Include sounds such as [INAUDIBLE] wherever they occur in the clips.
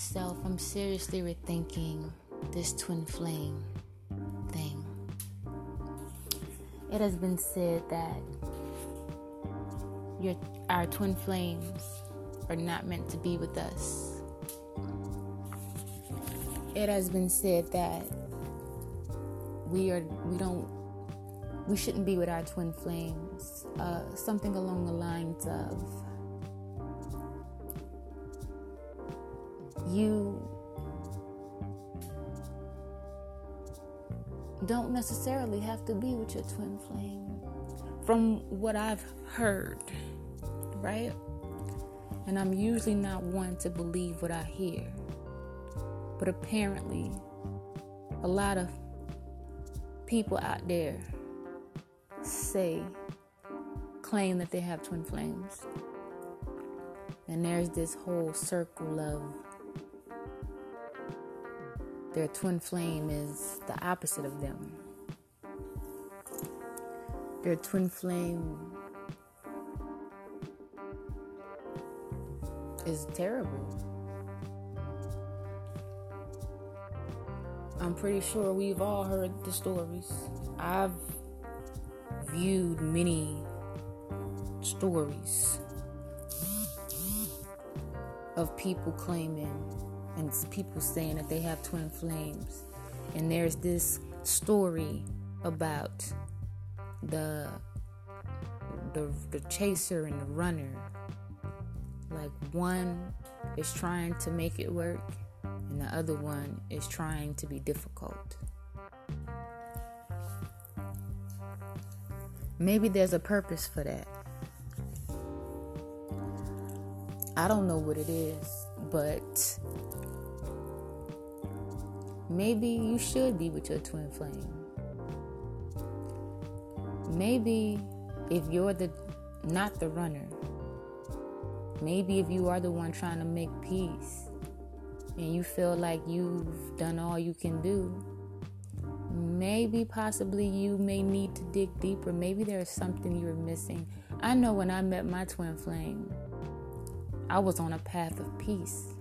myself, I'm seriously rethinking this twin flame thing. It has been said that your our twin flames are not meant to be with us. It has been said that we are we don't we shouldn't be with our twin flames. Uh, something along the lines of you don't necessarily have to be with your twin flame. From what I've heard, right? And I'm usually not one to believe what I hear. But apparently, a lot of people out there say, claim that they have twin flames. And there's this whole circle of their twin flame is the opposite of them. Their twin flame is terrible. I'm pretty sure we've all heard the stories. I've viewed many stories of people claiming and people saying that they have twin flames. And there's this story about the the the chaser and the runner. Like one is trying to make it work and the other one is trying to be difficult. Maybe there's a purpose for that. I don't know what it is, but maybe you should be with your twin flame. Maybe if you're the not the runner, maybe if you are the one trying to make peace and you feel like you've done all you can do, maybe possibly you may need to dig deeper. Maybe there's something you're missing. I know when I met my twin flame, I was on a path of peace.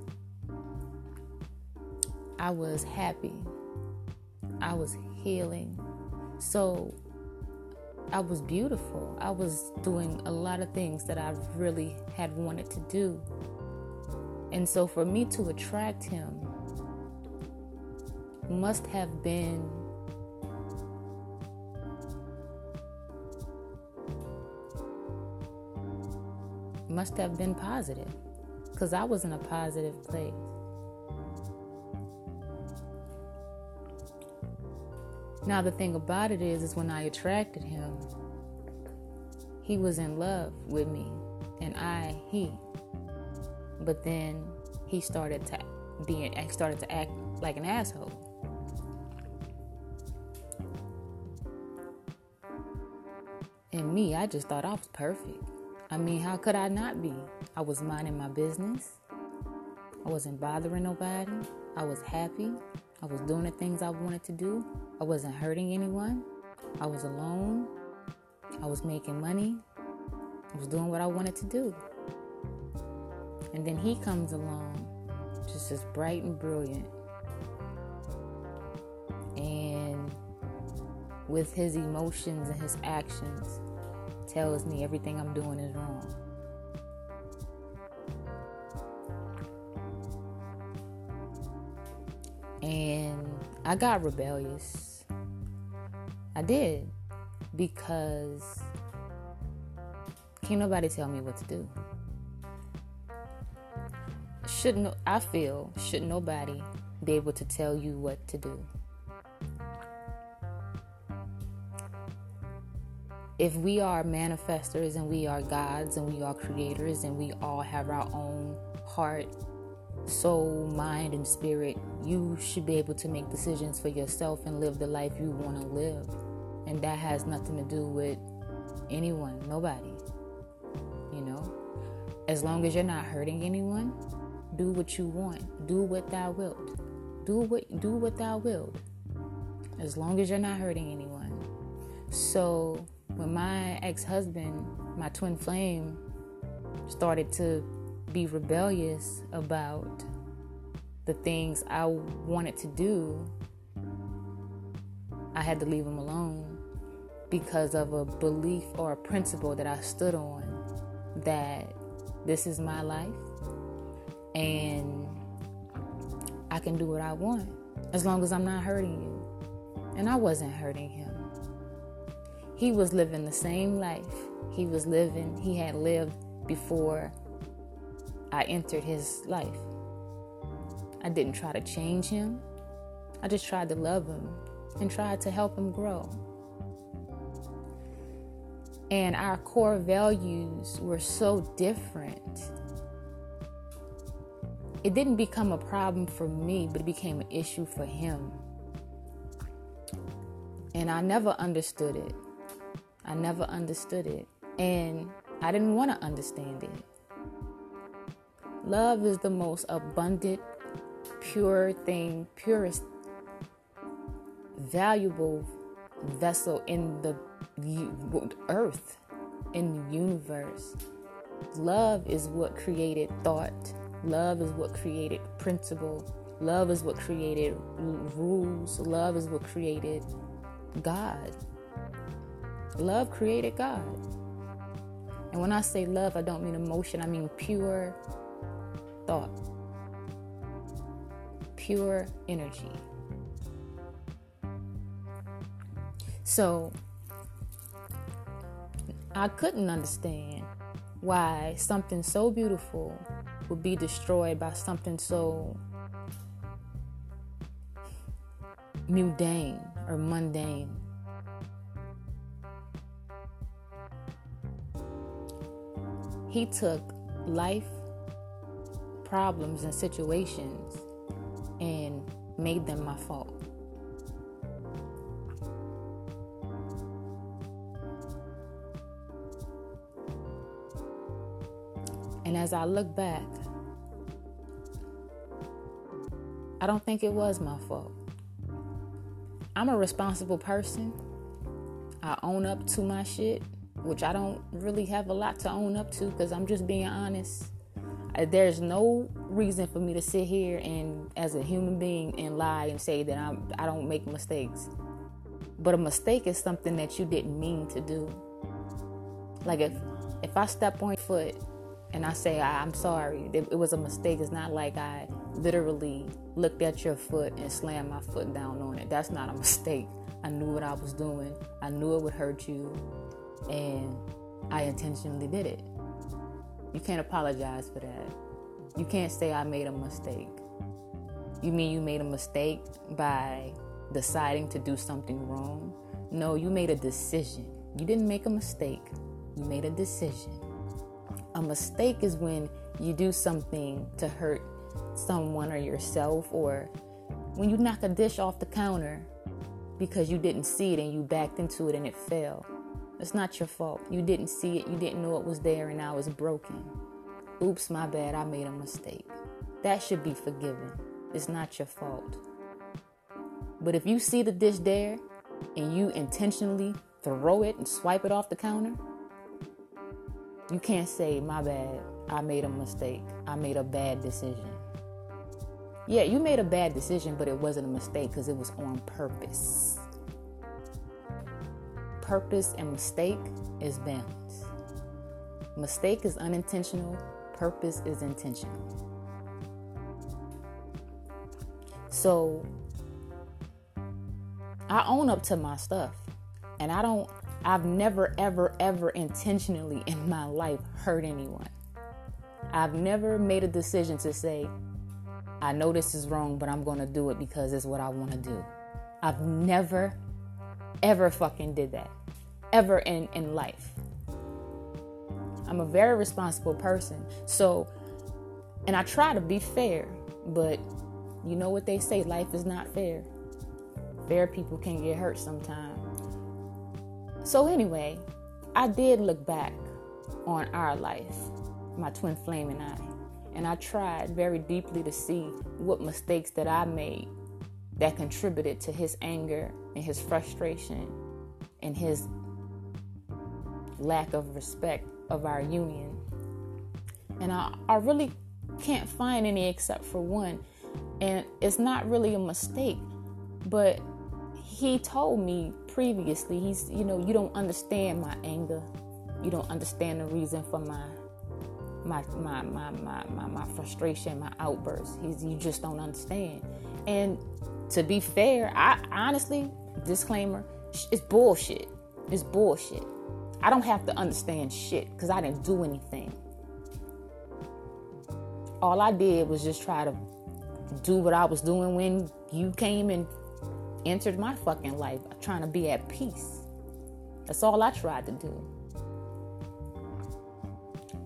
I was happy. I was healing. So I was beautiful. I was doing a lot of things that I really had wanted to do. And so for me to attract him must have been must have been positive because I was in a positive place. Now the thing about it is is when I attracted him, he was in love with me and I he. But then he started to being started to act like an asshole. And me, I just thought I was perfect. I mean, how could I not be? I was minding my business. I wasn't bothering nobody. I was happy. I was doing the things I wanted to do. I wasn't hurting anyone. I was alone. I was making money. I was doing what I wanted to do. And then he comes along, just as bright and brilliant. And with his emotions and his actions, tells me everything I'm doing is wrong. I got rebellious. I did. Because can't nobody tell me what to do. Shouldn't I feel should nobody be able to tell you what to do. If we are manifestors and we are gods and we are creators and we all have our own heart soul, mind, and spirit, you should be able to make decisions for yourself and live the life you want to live. And that has nothing to do with anyone, nobody. You know? As long as you're not hurting anyone, do what you want. Do what thou wilt. Do what do what thou wilt. As long as you're not hurting anyone. So when my ex-husband, my twin flame, started to be rebellious about the things I wanted to do, I had to leave him alone because of a belief or a principle that I stood on that this is my life and I can do what I want as long as I'm not hurting you. And I wasn't hurting him. He was living the same life he was living, he had lived before I entered his life. I didn't try to change him. I just tried to love him and tried to help him grow. And our core values were so different. It didn't become a problem for me, but it became an issue for him. And I never understood it. I never understood it. And I didn't want to understand it. Love is the most abundant, pure thing, purest, valuable vessel in the earth, in the universe. Love is what created thought. Love is what created principle. Love is what created rules. Love is what created God. Love created God. And when I say love, I don't mean emotion, I mean pure thought, pure energy. So I couldn't understand why something so beautiful would be destroyed by something so mundane or mundane. He took life problems and situations made them my fault. And as I look back, I don't think it was my fault. I'm a responsible person. I own up to my shit which I don't really have a lot to own up to because I'm just being honest. Uh, there's no reason for me to sit here and, as a human being, and lie and say that I'm I don't make mistakes. But a mistake is something that you didn't mean to do. Like if if I step on your foot and I say I'm sorry, it was a mistake. It's not like I literally looked at your foot and slammed my foot down on it. That's not a mistake. I knew what I was doing. I knew it would hurt you and I intentionally did it. You can't apologize for that. You can't say I made a mistake. You mean you made a mistake by deciding to do something wrong? No, you made a decision. You didn't make a mistake. You made a decision. A mistake is when you do something to hurt someone or yourself, or when you knock a dish off the counter because you didn't see it and you backed into it and it fell. It's not your fault. You didn't see it, you didn't know it was there, and now it's broken. Oops, my bad, I made a mistake. That should be forgiven. It's not your fault. But if you see the dish there and you intentionally throw it and swipe it off the counter, you can't say, My bad, I made a mistake. I made a bad decision. Yeah, you made a bad decision, but it wasn't a mistake because it was on purpose purpose and mistake is balance. Mistake is unintentional, purpose is intentional. So I own up to my stuff. And I don't, I've never, ever, ever intentionally in my life hurt anyone. I've never made a decision to say, I know this is wrong, but I'm going to do it because it's what I want to do. I've never, ever fucking did that ever in, in life. I'm a very responsible person. So, and I try to be fair, but you know what they say life is not fair. Fair people can get hurt sometimes. So, anyway, I did look back on our life, my twin flame and I, and I tried very deeply to see what mistakes that I made that contributed to his anger and his frustration and his lack of respect of our union. And I, I really can't find any except for one. And it's not really a mistake, but he told me previously, he's, you know, you don't understand my anger. You don't understand the reason for my my my my my my, my frustration, my outbursts. He's you just don't understand. And to be fair, I honestly, disclaimer, it's bullshit. It's bullshit. I don't have to understand shit because I didn't do anything. All I did was just try to do what I was doing when you came and entered my fucking life, trying to be at peace. That's all I tried to do.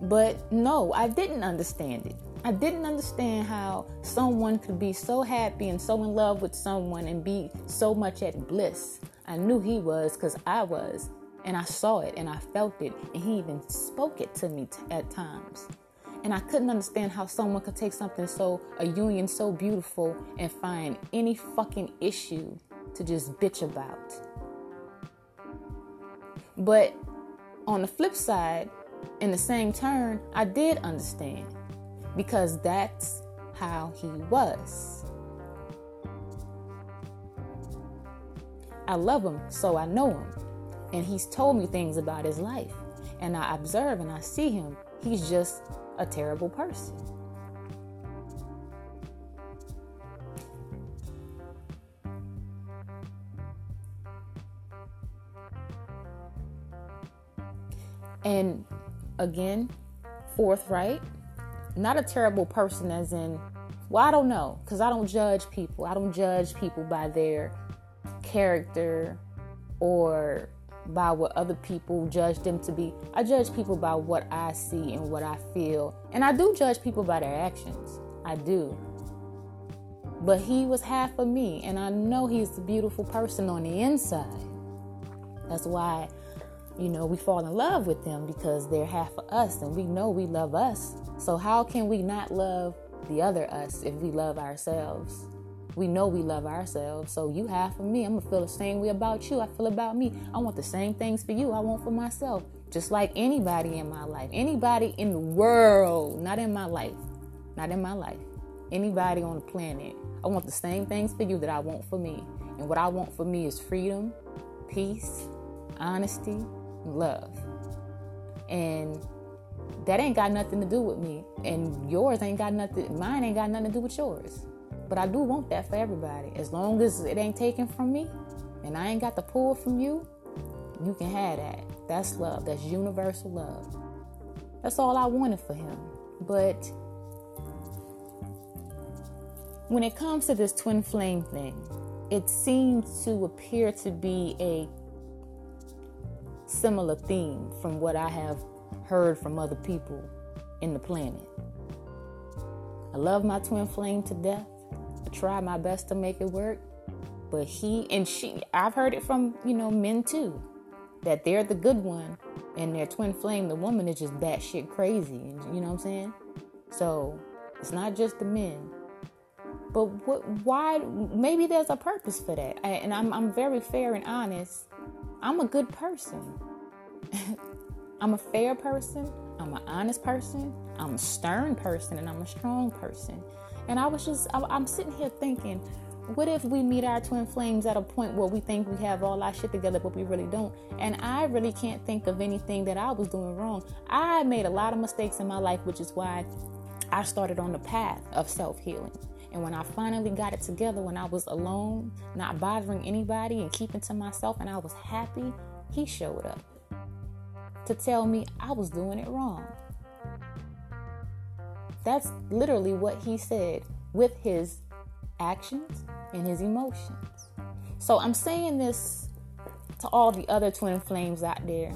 But no, I didn't understand it. I didn't understand how someone could be so happy and so in love with someone and be so much at bliss. I knew he was because I was, and I saw it and I felt it, and he even spoke it to me t- at times. And I couldn't understand how someone could take something so, a union so beautiful, and find any fucking issue to just bitch about. But on the flip side, in the same turn, I did understand because that's how he was. I love him, so I know him. And he's told me things about his life. And I observe and I see him. He's just a terrible person. And again, forthright, not a terrible person, as in, well, I don't know, because I don't judge people. I don't judge people by their character or by what other people judge them to be. I judge people by what I see and what I feel. And I do judge people by their actions. I do. But he was half of me, and I know he's a beautiful person on the inside. That's why you know, we fall in love with them because they're half of us and we know we love us. So, how can we not love the other us if we love ourselves? We know we love ourselves. So, you have for me. I'm going to feel the same way about you. I feel about me. I want the same things for you I want for myself. Just like anybody in my life, anybody in the world, not in my life, not in my life, anybody on the planet. I want the same things for you that I want for me. And what I want for me is freedom, peace, honesty, love. And that ain't got nothing to do with me. And yours ain't got nothing, mine ain't got nothing to do with yours. But I do want that for everybody. As long as it ain't taken from me and I ain't got to pull from you, you can have that. That's love. That's universal love. That's all I wanted for him. But when it comes to this twin flame thing, it seems to appear to be a similar theme from what I have heard from other people in the planet. I love my twin flame to death. Try my best to make it work. But he and she, I've heard it from, you know, men too, that they're the good one and their twin flame, the woman, is just batshit crazy. You know what I'm saying? So it's not just the men. But what, why? Maybe there's a purpose for that. I, and I'm, I'm very fair and honest I'm a good person. [LAUGHS] I'm a fair person. I'm an honest person. I'm a stern person, and I'm a strong person. And I was just, I'm sitting here thinking, what if we meet our twin flames at a point where we think we have all our shit together, but we really don't? And I really can't think of anything that I was doing wrong. I made a lot of mistakes in my life, which is why I started on the path of self healing. And when I finally got it together, when I was alone, not bothering anybody and keeping to myself, and I was happy, he showed up to tell me I was doing it wrong. That's literally what he said with his actions and his emotions. So I'm saying this to all the other twin flames out there.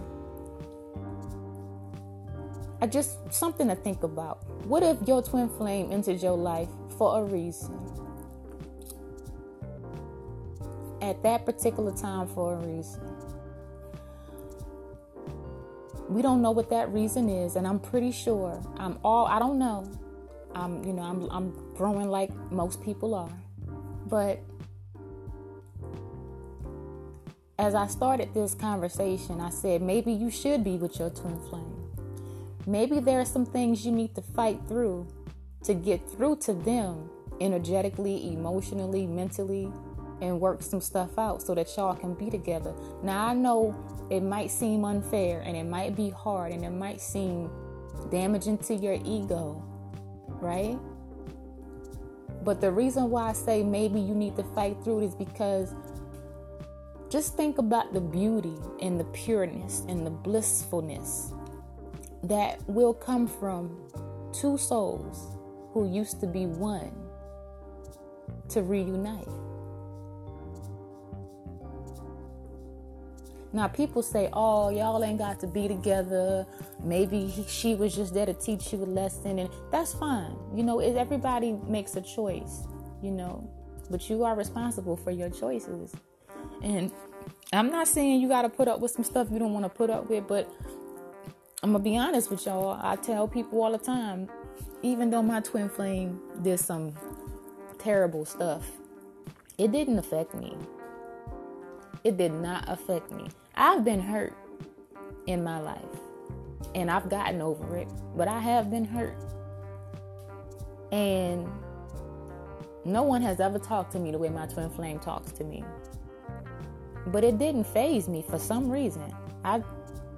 I just something to think about. What if your twin flame entered your life for a reason. At that particular time for a reason. We don't know what that reason is, and I'm pretty sure I'm all I don't know. I'm you know, I'm I'm growing like most people are. But as I started this conversation, I said maybe you should be with your twin flame. Maybe there are some things you need to fight through to get through to them energetically, emotionally, mentally, and work some stuff out so that y'all can be together. Now, I know it might seem unfair and it might be hard and it might seem damaging to your ego, right? But the reason why I say maybe you need to fight through it is because just think about the beauty and the pureness and the blissfulness that will come from two souls who used to be one to reunite. Now, people say, oh, y'all ain't got to be together. Maybe he, she was just there to teach you a lesson, and that's fine. You know, everybody makes a choice, you know, but you are responsible for your choices. And I'm not saying you got to put up with some stuff you don't want to put up with, but I'm going to be honest with y'all. I tell people all the time, even though my twin flame did some terrible stuff, it didn't affect me. It did not affect me. I've been hurt in my life and I've gotten over it, but I have been hurt. And no one has ever talked to me the way my twin flame talks to me. But it didn't faze me for some reason. I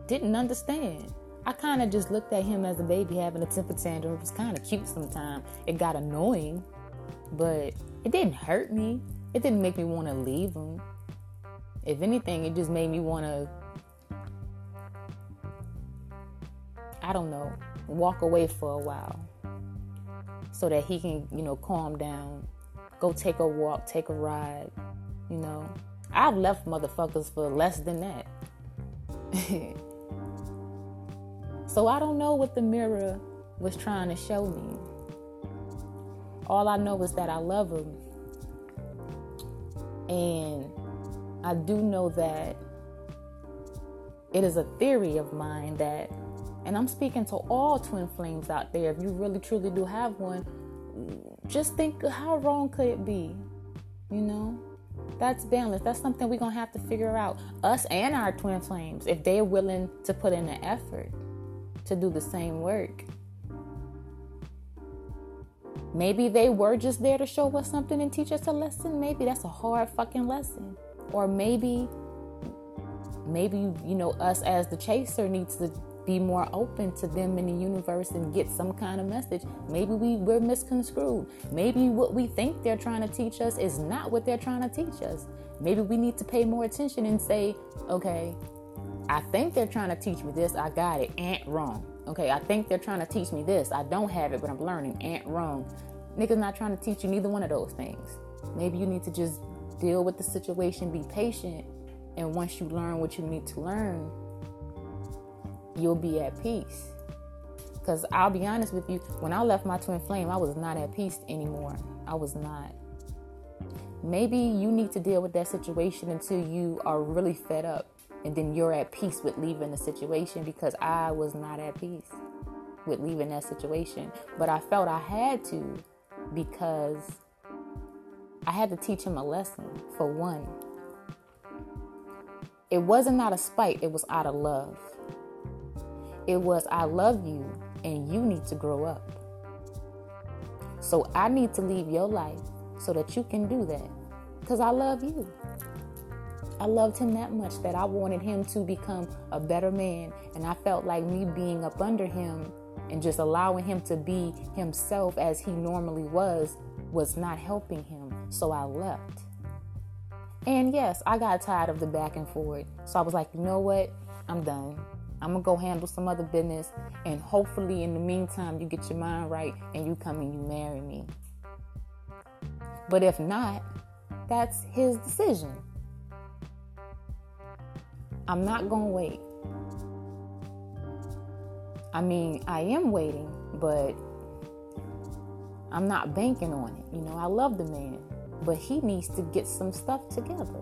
didn't understand. I kind of just looked at him as a baby having a temper tantrum. It was kind of cute sometimes. It got annoying, but it didn't hurt me. It didn't make me want to leave him. If anything, it just made me want to, I don't know, walk away for a while so that he can, you know, calm down, go take a walk, take a ride, you know. I've left motherfuckers for less than that. [LAUGHS] so I don't know what the mirror was trying to show me. All I know is that I love him. And I do know that it is a theory of mine that, and I'm speaking to all twin flames out there, if you really truly do have one, just think how wrong could it be? You know? That's balance. That's something we're going to have to figure out. Us and our twin flames, if they're willing to put in the effort to do the same work. Maybe they were just there to show us something and teach us a lesson. Maybe that's a hard fucking lesson. Or maybe, maybe, you know, us as the chaser needs to be more open to them in the universe and get some kind of message. Maybe we, we're misconstrued. Maybe what we think they're trying to teach us is not what they're trying to teach us. Maybe we need to pay more attention and say, okay, I think they're trying to teach me this. I got it. Ain't wrong. Okay, I think they're trying to teach me this. I don't have it, but I'm learning. Ain't wrong. Niggas not trying to teach you neither one of those things. Maybe you need to just deal with the situation, be patient, and once you learn what you need to learn, you'll be at peace. Because I'll be honest with you, when I left my twin flame, I was not at peace anymore. I was not. Maybe you need to deal with that situation until you are really fed up and then you're at peace with leaving the situation because I was not at peace with leaving that situation. But I felt I had to because I had to teach him a lesson for one. It wasn't out of spite, it was out of love. It was, I love you and you need to grow up. So I need to leave your life so that you can do that. Because I love you. I loved him that much that I wanted him to become a better man. And I felt like me being up under him and just allowing him to be himself as he normally was was not helping him. So I left. And yes, I got tired of the back and forth. So I was like, you know what? I'm done. I'm gonna go handle some other business, and hopefully, in the meantime, you get your mind right and you come and you marry me. But if not, that's his decision. I'm not gonna wait. I mean, I am waiting, but I'm not banking on it. You know, I love the man, but he needs to get some stuff together.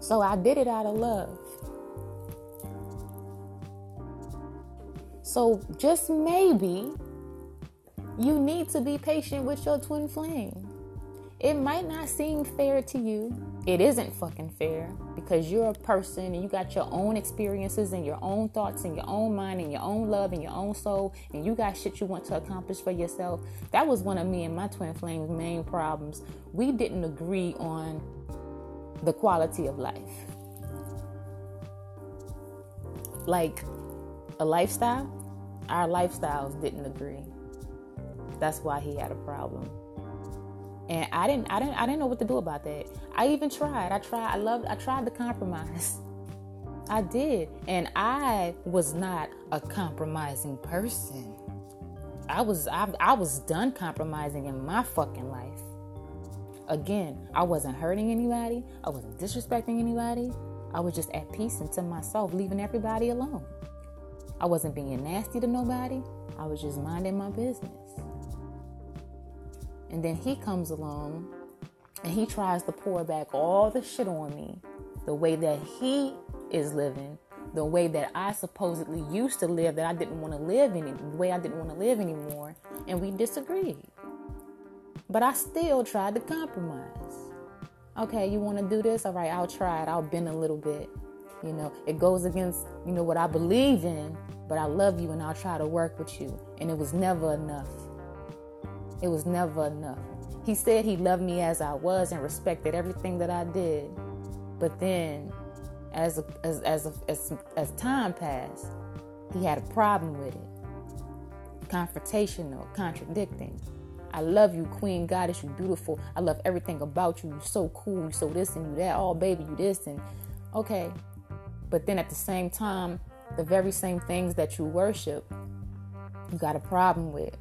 So I did it out of love. So just maybe you need to be patient with your twin flame. it might not seem fair to you. It isn't fucking fair because you're a person and you got your own experiences and your own thoughts and your own mind and your own love and your own soul and you got shit you want to accomplish for yourself. That was one of me and my twin flames' main problems. We didn't agree on the quality of life. Like a lifestyle, our lifestyles didn't agree. That's why he had a problem and I didn't, I didn't, I didn't know what to do about that. I even tried. I tried. I loved. I tried to compromise. [LAUGHS] I did, and I was not a compromising person. I was, I, I was done compromising in my fucking life. Again, I wasn't hurting anybody. I wasn't disrespecting anybody. I was just at peace and to myself, leaving everybody alone. I wasn't being nasty to nobody. I was just minding my business. And then he comes along and he tries to pour back all the shit on me the way that he is living, the way that I supposedly used to live that I didn't want to live any the way I didn't want to live anymore, and we disagreed. But I still tried to compromise. Okay, you want to do this? All right, I'll try it. I'll bend a little bit. You know, it goes against, you know, what I believe in, but I love you and I'll try to work with you. And it was never enough. It was never enough. He said he loved me as I was and respected everything that I did. But then, as as as as, as time passed, he had a problem with it. Confrontational, contradicting. I love you, Queen Goddess. You're beautiful. I love everything about you. You're so cool. You're so this and you that. Oh, baby, you this and okay. But then at the same time, the very same things that you worship, you got a problem with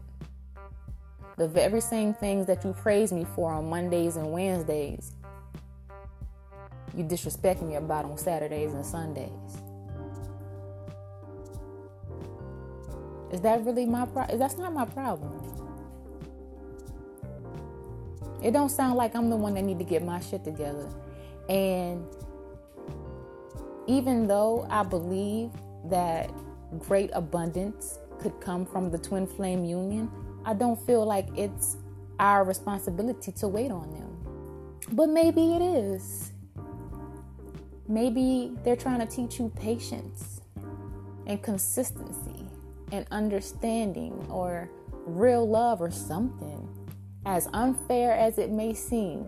the very same things that you praise me for on Mondays and Wednesdays, you disrespect me about on Saturdays and Sundays. Is that really my problem? That's not my problem. It don't sound like I'm the one that need to get my shit together. And even though I believe that great abundance could come from the twin flame union, I don't feel like it's our responsibility to wait on them. But maybe it is. Maybe they're trying to teach you patience and consistency and understanding or real love or something, as unfair as it may seem.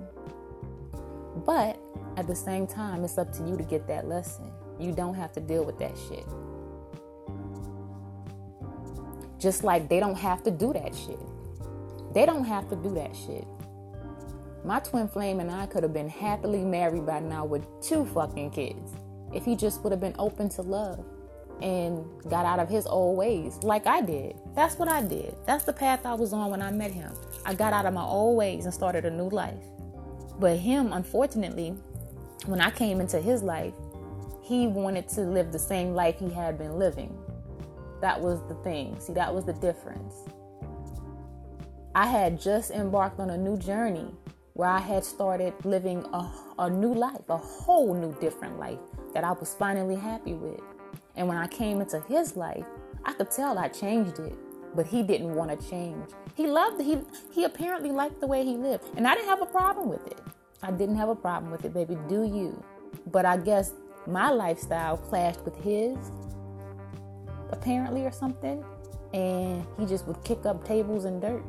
But at the same time, it's up to you to get that lesson. You don't have to deal with that shit. Just like they don't have to do that shit. They don't have to do that shit. My twin flame and I could have been happily married by now with two fucking kids if he just would have been open to love and got out of his old ways like I did. That's what I did. That's the path I was on when I met him. I got out of my old ways and started a new life. But him, unfortunately, when I came into his life, he wanted to live the same life he had been living. That was the thing. See, that was the difference. I had just embarked on a new journey where I had started living a, a new life, a whole new different life that I was finally happy with. And when I came into his life, I could tell I changed it, but he didn't want to change. He loved he he apparently liked the way he lived, and I didn't have a problem with it. I didn't have a problem with it, baby. Do you? But I guess my lifestyle clashed with his, apparently, or something. And he just would kick up tables and dirt.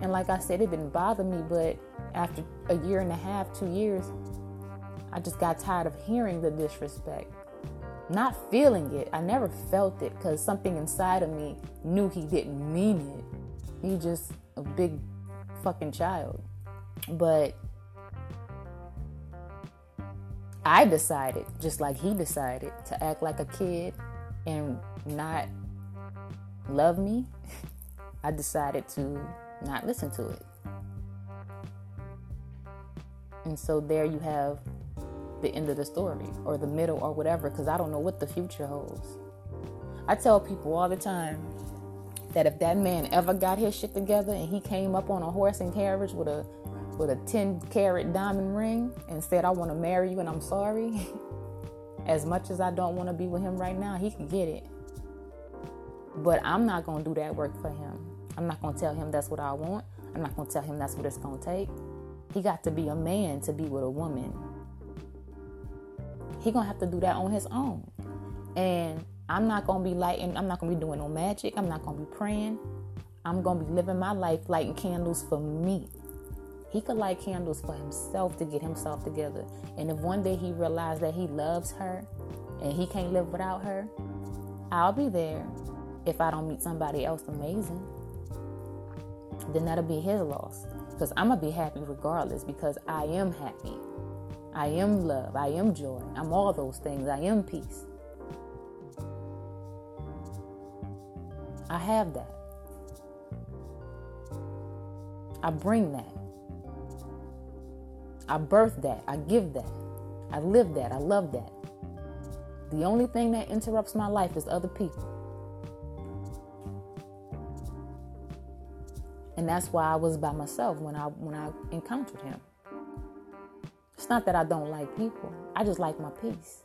And like I said, it didn't bother me, but after a year and a half, two years, I just got tired of hearing the disrespect. Not feeling it. I never felt it because something inside of me knew he didn't mean it. He just a big fucking child. But I decided, just like he decided, to act like a kid and not love me, [LAUGHS] I decided to not listen to it. And so there you have the end of the story or the middle or whatever, because I don't know what the future holds. I tell people all the time that if that man ever got his shit together and he came up on a horse and carriage with a with a 10 carat diamond ring and said, I want to marry you and I'm sorry, [LAUGHS] as much as I don't want to be with him right now, he can get it. But I'm not going to do that work for him. I'm not going to tell him that's what I want. I'm not going to tell him that's what it's going to take. He got to be a man to be with a woman. He gonna have to do that on his own. And I'm not gonna be lighting, I'm not gonna be doing no magic, I'm not gonna be praying. I'm gonna be living my life lighting candles for me. He could light candles for himself to get himself together. And if one day he realized that he loves her and he can't live without her, I'll be there if I don't meet somebody else amazing. Then that'll be his loss. Because I'm going to be happy regardless because I am happy. I am love. I am joy. I'm all those things. I am peace. I have that. I bring that. I birth that. I give that. I live that. I love that. The only thing that interrupts my life is other people. And that's why I was by myself when I when I encountered him. It's not that I don't like people. I just like my peace.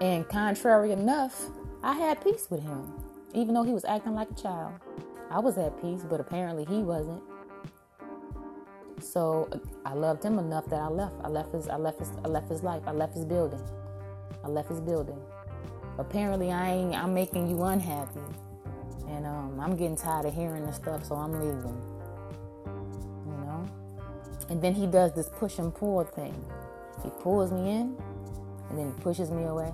And contrary enough, I had peace with him, even though he was acting like a child. I was at peace, but apparently he wasn't. So I loved him enough that I left. I left his I left his I left his life. I left his building. I left his building. Apparently I ain't I'm making you unhappy. And um, I'm getting tired of hearing this stuff, so I'm leaving. You know? And then he does this push and pull thing. He pulls me in and then he pushes me away.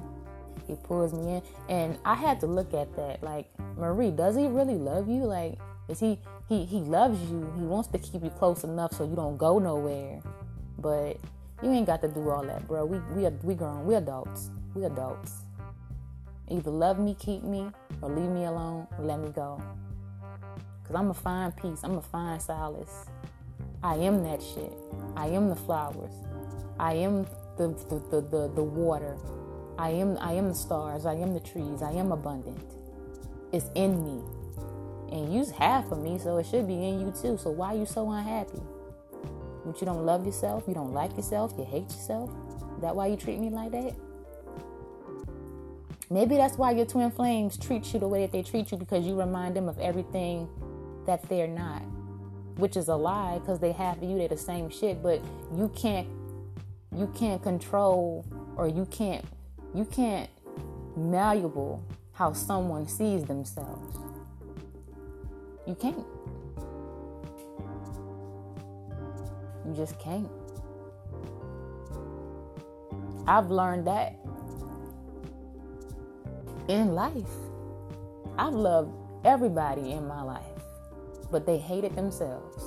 He pulls me in. And I had to look at that. Like, Marie, does he really love you? Like, is he he he loves you. He wants to keep you close enough so you don't go nowhere. But you ain't got to do all that, bro. We we are we grown. We adults. We adults. Either love me, keep me, or leave me alone, or let me go. Cause I'm a fine peace. I'm a fine solace. I am that shit. I am the flowers. I am the the, the, the, the water. I am I am the stars. I am the trees. I am abundant. It's in me. And you half of me, so it should be in you too. So why are you so unhappy? But you don't love yourself, you don't like yourself, you hate yourself. Is that why you treat me like that? Maybe that's why your twin flames treat you the way that they treat you because you remind them of everything that they're not. Which is a lie because they have you, they're the same shit, but you can't you can't control or you can't you can't malleable how someone sees themselves. You can't. You just can't. I've learned that in life. I've loved everybody in my life, but they hated themselves.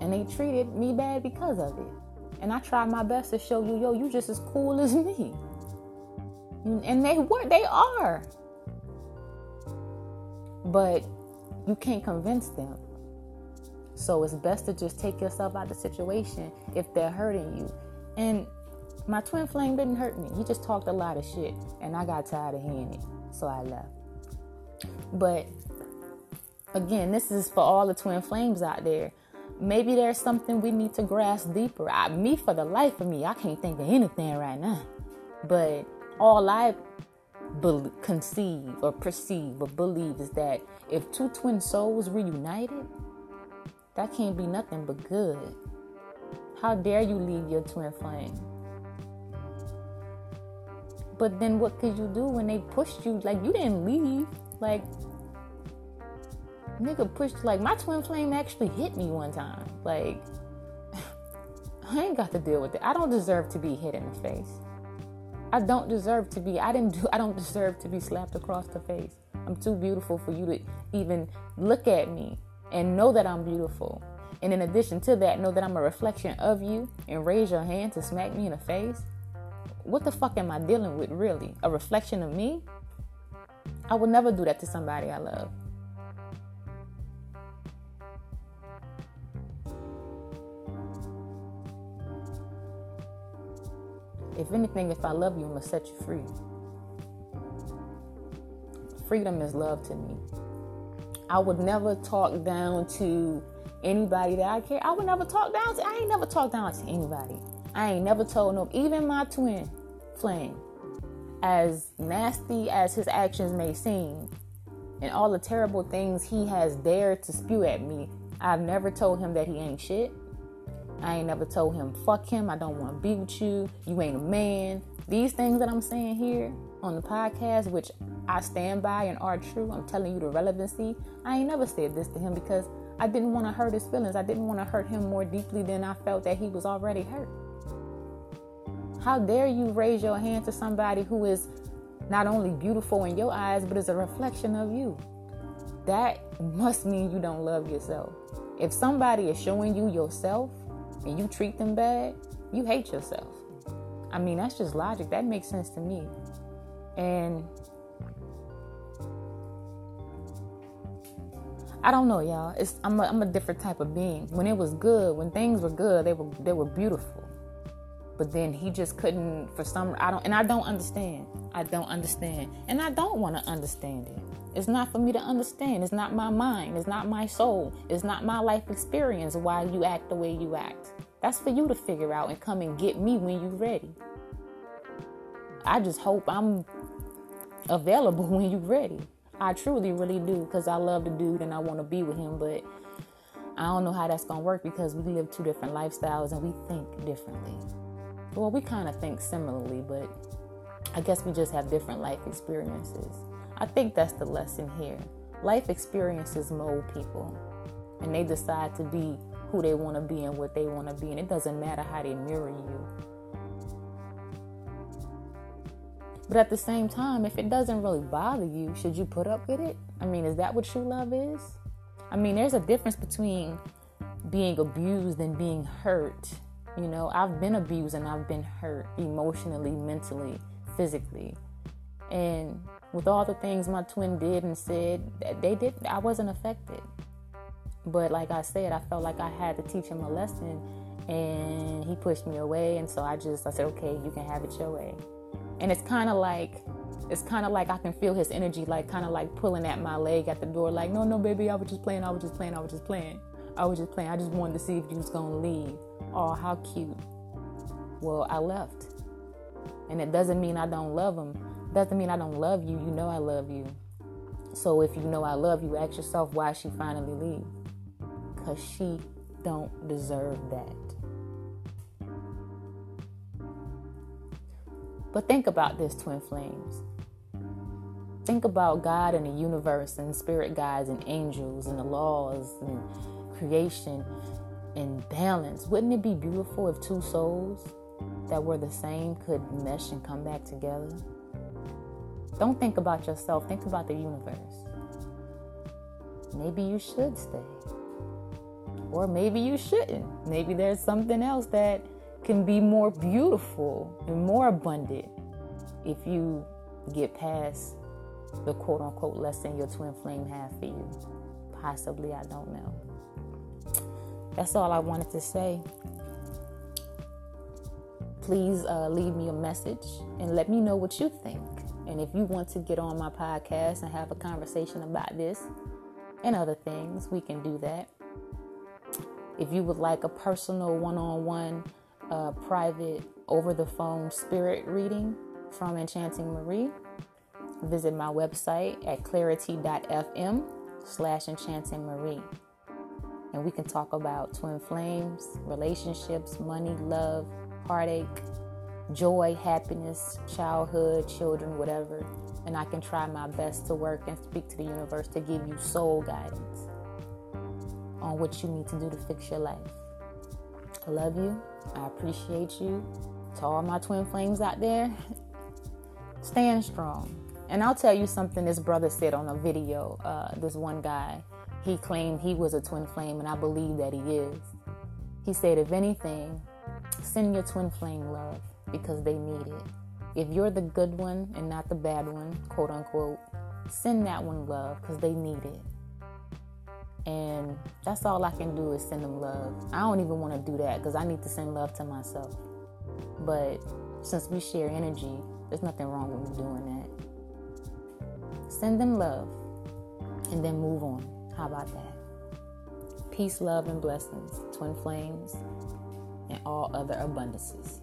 And they treated me bad because of it. And I tried my best to show you, yo, you just as cool as me. And they were, they are. But you can't convince them. So it's best to just take yourself out of the situation if they're hurting you. And my twin flame didn't hurt me. He just talked a lot of shit. And I got tired of hearing it. So I left. But again, this is for all the twin flames out there. Maybe there's something we need to grasp deeper. I, me, for the life of me, I can't think of anything right now. But all I conceive or perceive or believe is that if two twin souls reunited, that can't be nothing but good. How dare you leave your twin flame? But then what could you do when they pushed you? Like you didn't leave. Like nigga pushed like my twin flame actually hit me one time. Like [LAUGHS] I ain't got to deal with it. I don't deserve to be hit in the face. I don't deserve to be. I didn't do. I don't deserve to be slapped across the face. I'm too beautiful for you to even look at me and know that I'm beautiful. And in addition to that, know that I'm a reflection of you and raise your hand to smack me in the face. What the fuck am I dealing with, really? A reflection of me? I would never do that to somebody I love. If anything, if I love you, I'm going to set you free. Freedom is love to me. I would never talk down to anybody that I care. I would never talk down to. I ain't never talked down to anybody. I ain't never told no, even my twin flame, as nasty as his actions may seem, and all the terrible things he has dared to spew at me, I've never told him that he ain't shit. I ain't never told him, fuck him, I don't want to be with you, you ain't a man. These things that I'm saying here on the podcast, which I stand by and are true, I'm telling you the relevancy. I ain't never said this to him because I didn't want to hurt his feelings. I didn't want to hurt him more deeply than I felt that he was already hurt. How dare you raise your hand to somebody who is not only beautiful in your eyes, but is a reflection of you? That must mean you don't love yourself. If somebody is showing you yourself and you treat them bad, you hate yourself. I mean, that's just logic. That makes sense to me. And I don't know, y'all. It's I'm a, I'm a different type of being. When it was good, when things were good, they were they were beautiful. But then he just couldn't for some I don't and I don't understand. I don't understand. And I don't want to understand it. It's not for me to understand. It's not my mind. It's not my soul. It's not my life experience why you act the way you act. That's for you to figure out and come and get me when you're ready. I just hope I'm available [LAUGHS] when you're ready. I truly, really do because I love the dude and I want to be with him, but I don't know how that's going to work because we live two different lifestyles and we think differently. Well, we kind of think similarly, but I guess we just have different life experiences. I think that's the lesson here. Life experiences mold people and they decide to be who they want to be and what they want to be, and it doesn't matter how they mirror you. But at the same time, if it doesn't really bother you, should you put up with it? I mean, is that what true love is? I mean, there's a difference between being abused and being hurt. You know, I've been abused and I've been hurt emotionally, mentally, physically. And with all the things my twin did and said, they did I wasn't affected. But like I said, I felt like I had to teach him a lesson and he pushed me away and so I just I said, "Okay, you can have it your way." and it's kind of like it's kind of like I can feel his energy, like kind of like pulling at my leg at the door, like, no, no, baby, I was just playing, I was just playing, I was just playing, I was just playing. I just wanted to see if you was gonna leave. Oh, how cute. Well, I left, and it doesn't mean I don't love him. Doesn't mean I don't love you. You know I love you. So if you know I love you, ask yourself why she finally leave. Cause she don't deserve that. But think about this, twin flames. Think about God and the universe and spirit guides and angels and the laws and creation and balance. Wouldn't it be beautiful if two souls that were the same could mesh and come back together? Don't think about yourself, think about the universe. Maybe you should stay. Or maybe you shouldn't. Maybe there's something else that can be more beautiful and more abundant if you get past the quote unquote lesson your twin flame have for you. Possibly, I don't know. That's all I wanted to say. Please uh, leave me a message and let me know what you think. And if you want to get on my podcast and have a conversation about this and other things, we can do that. If you would like a personal one on one private over the phone spirit reading from Enchanting Marie, visit my website at clarity.fm slash enchanting Marie. And we can talk about twin flames, relationships, money, love, heartache, joy, happiness, childhood, children, whatever. And I can try my best to work and speak to the universe to give you soul guidance on what you need to do to fix your life. I love you. I appreciate you. To all my twin flames out there, [LAUGHS] stand strong. And I'll tell you something this brother said on a video. Uh, this one guy, he claimed he was a twin flame, and I believe that he is. He said, if anything, send your twin flame love because they need it. If you're the good one and not the bad one, quote unquote, send that one love because they need it. And that's all I can do is send them love. I don't even want to do that because I need to send love to myself. But since we share energy, there's nothing wrong with me doing that. Send them love and then move on. How about that? Peace, love, and blessings, twin flames, and all other abundances.